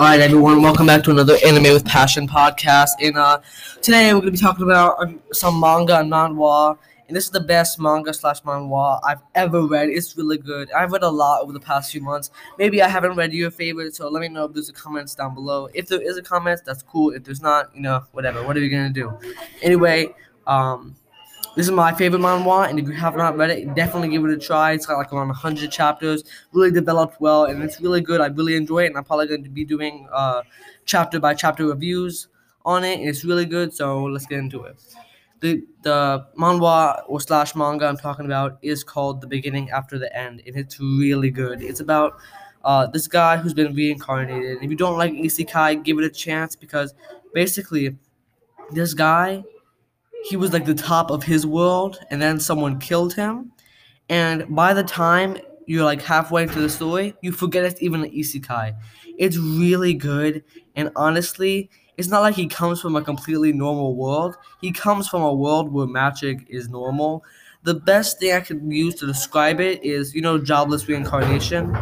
All right, everyone, welcome back to another Anime with Passion podcast. And uh, today we're gonna be talking about um, some manga and manhwa. And this is the best manga slash manhwa I've ever read. It's really good. I've read a lot over the past few months. Maybe I haven't read your favorite, so let me know if there's a comments down below. If there is a comment, that's cool. If there's not, you know, whatever. What are you gonna do? Anyway, um, this is my favorite manhwa, and if you have not read it, definitely give it a try. It's got like around 100 chapters, really developed well, and it's really good. I really enjoy it, and I'm probably going to be doing uh, chapter by chapter reviews on it. It's really good, so let's get into it. The the manhwa or slash manga I'm talking about is called The Beginning After the End, and it's really good. It's about uh, this guy who's been reincarnated. And If you don't like isekai, give it a chance because basically, this guy he was like the top of his world and then someone killed him. And by the time you're like halfway into the story you forget it's even an isekai. It's really good and honestly it's not like he comes from a completely normal world. He comes from a world where magic is normal. The best thing i could use to describe it is you know jobless reincarnation?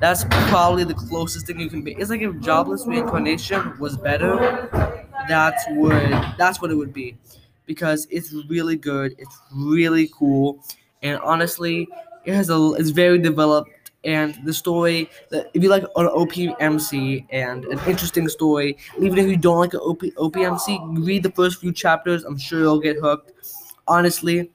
That's probably the closest thing you can be. It's like if jobless reincarnation was better that's what that's what it would be because it's really good. It's really cool, and honestly, it has a it's very developed. And the story, if you like an OPMC and an interesting story, even if you don't like an OP, OPMC, read the first few chapters. I'm sure you'll get hooked. Honestly,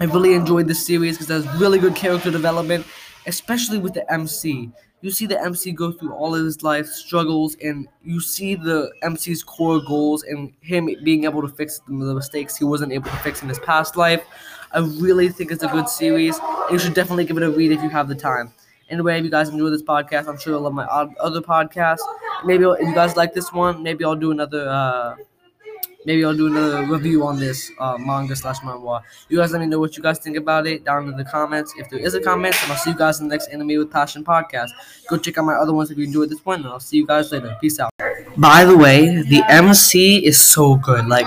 I really enjoyed this series because there's really good character development, especially with the MC you see the MC go through all of his life struggles, and you see the MC's core goals and him being able to fix the mistakes he wasn't able to fix in his past life. I really think it's a good series. You should definitely give it a read if you have the time. Anyway, if you guys enjoy this podcast, I'm sure you'll love my other podcasts. Maybe if you guys like this one, maybe I'll do another. Uh, maybe I'll do another review on this uh, manga slash manhwa. You guys let me know what you guys think about it down in the comments. If there is a comment, and I'll see you guys in the next Anime with Passion podcast. Go check out my other ones if you enjoyed this one, and I'll see you guys later. Peace out. By the way, the MC is so good. Like,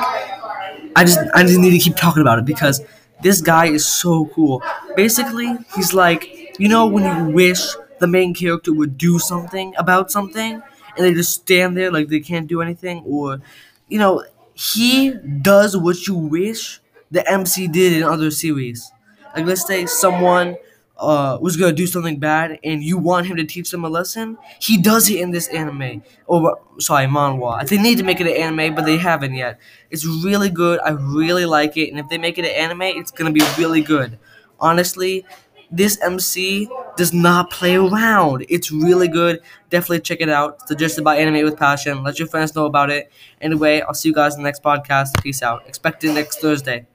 I just I just need to keep talking about it because this guy is so cool. Basically, he's like, you know, when you wish the main character would do something about something, and they just stand there like they can't do anything, or you know, he does what you wish the MC did in other series. Like let's say someone uh, was gonna do something bad and you want him to teach them a lesson, he does it in this anime. Or sorry, manhwa. They need to make it an anime, but they haven't yet. It's really good. I really like it, and if they make it an anime, it's gonna be really good. Honestly, this MC does not play around. It's really good. Definitely check it out. Suggested by Anime with Passion. Let your friends know about it. Anyway, I'll see you guys in the next podcast. Peace out. Expect it next Thursday.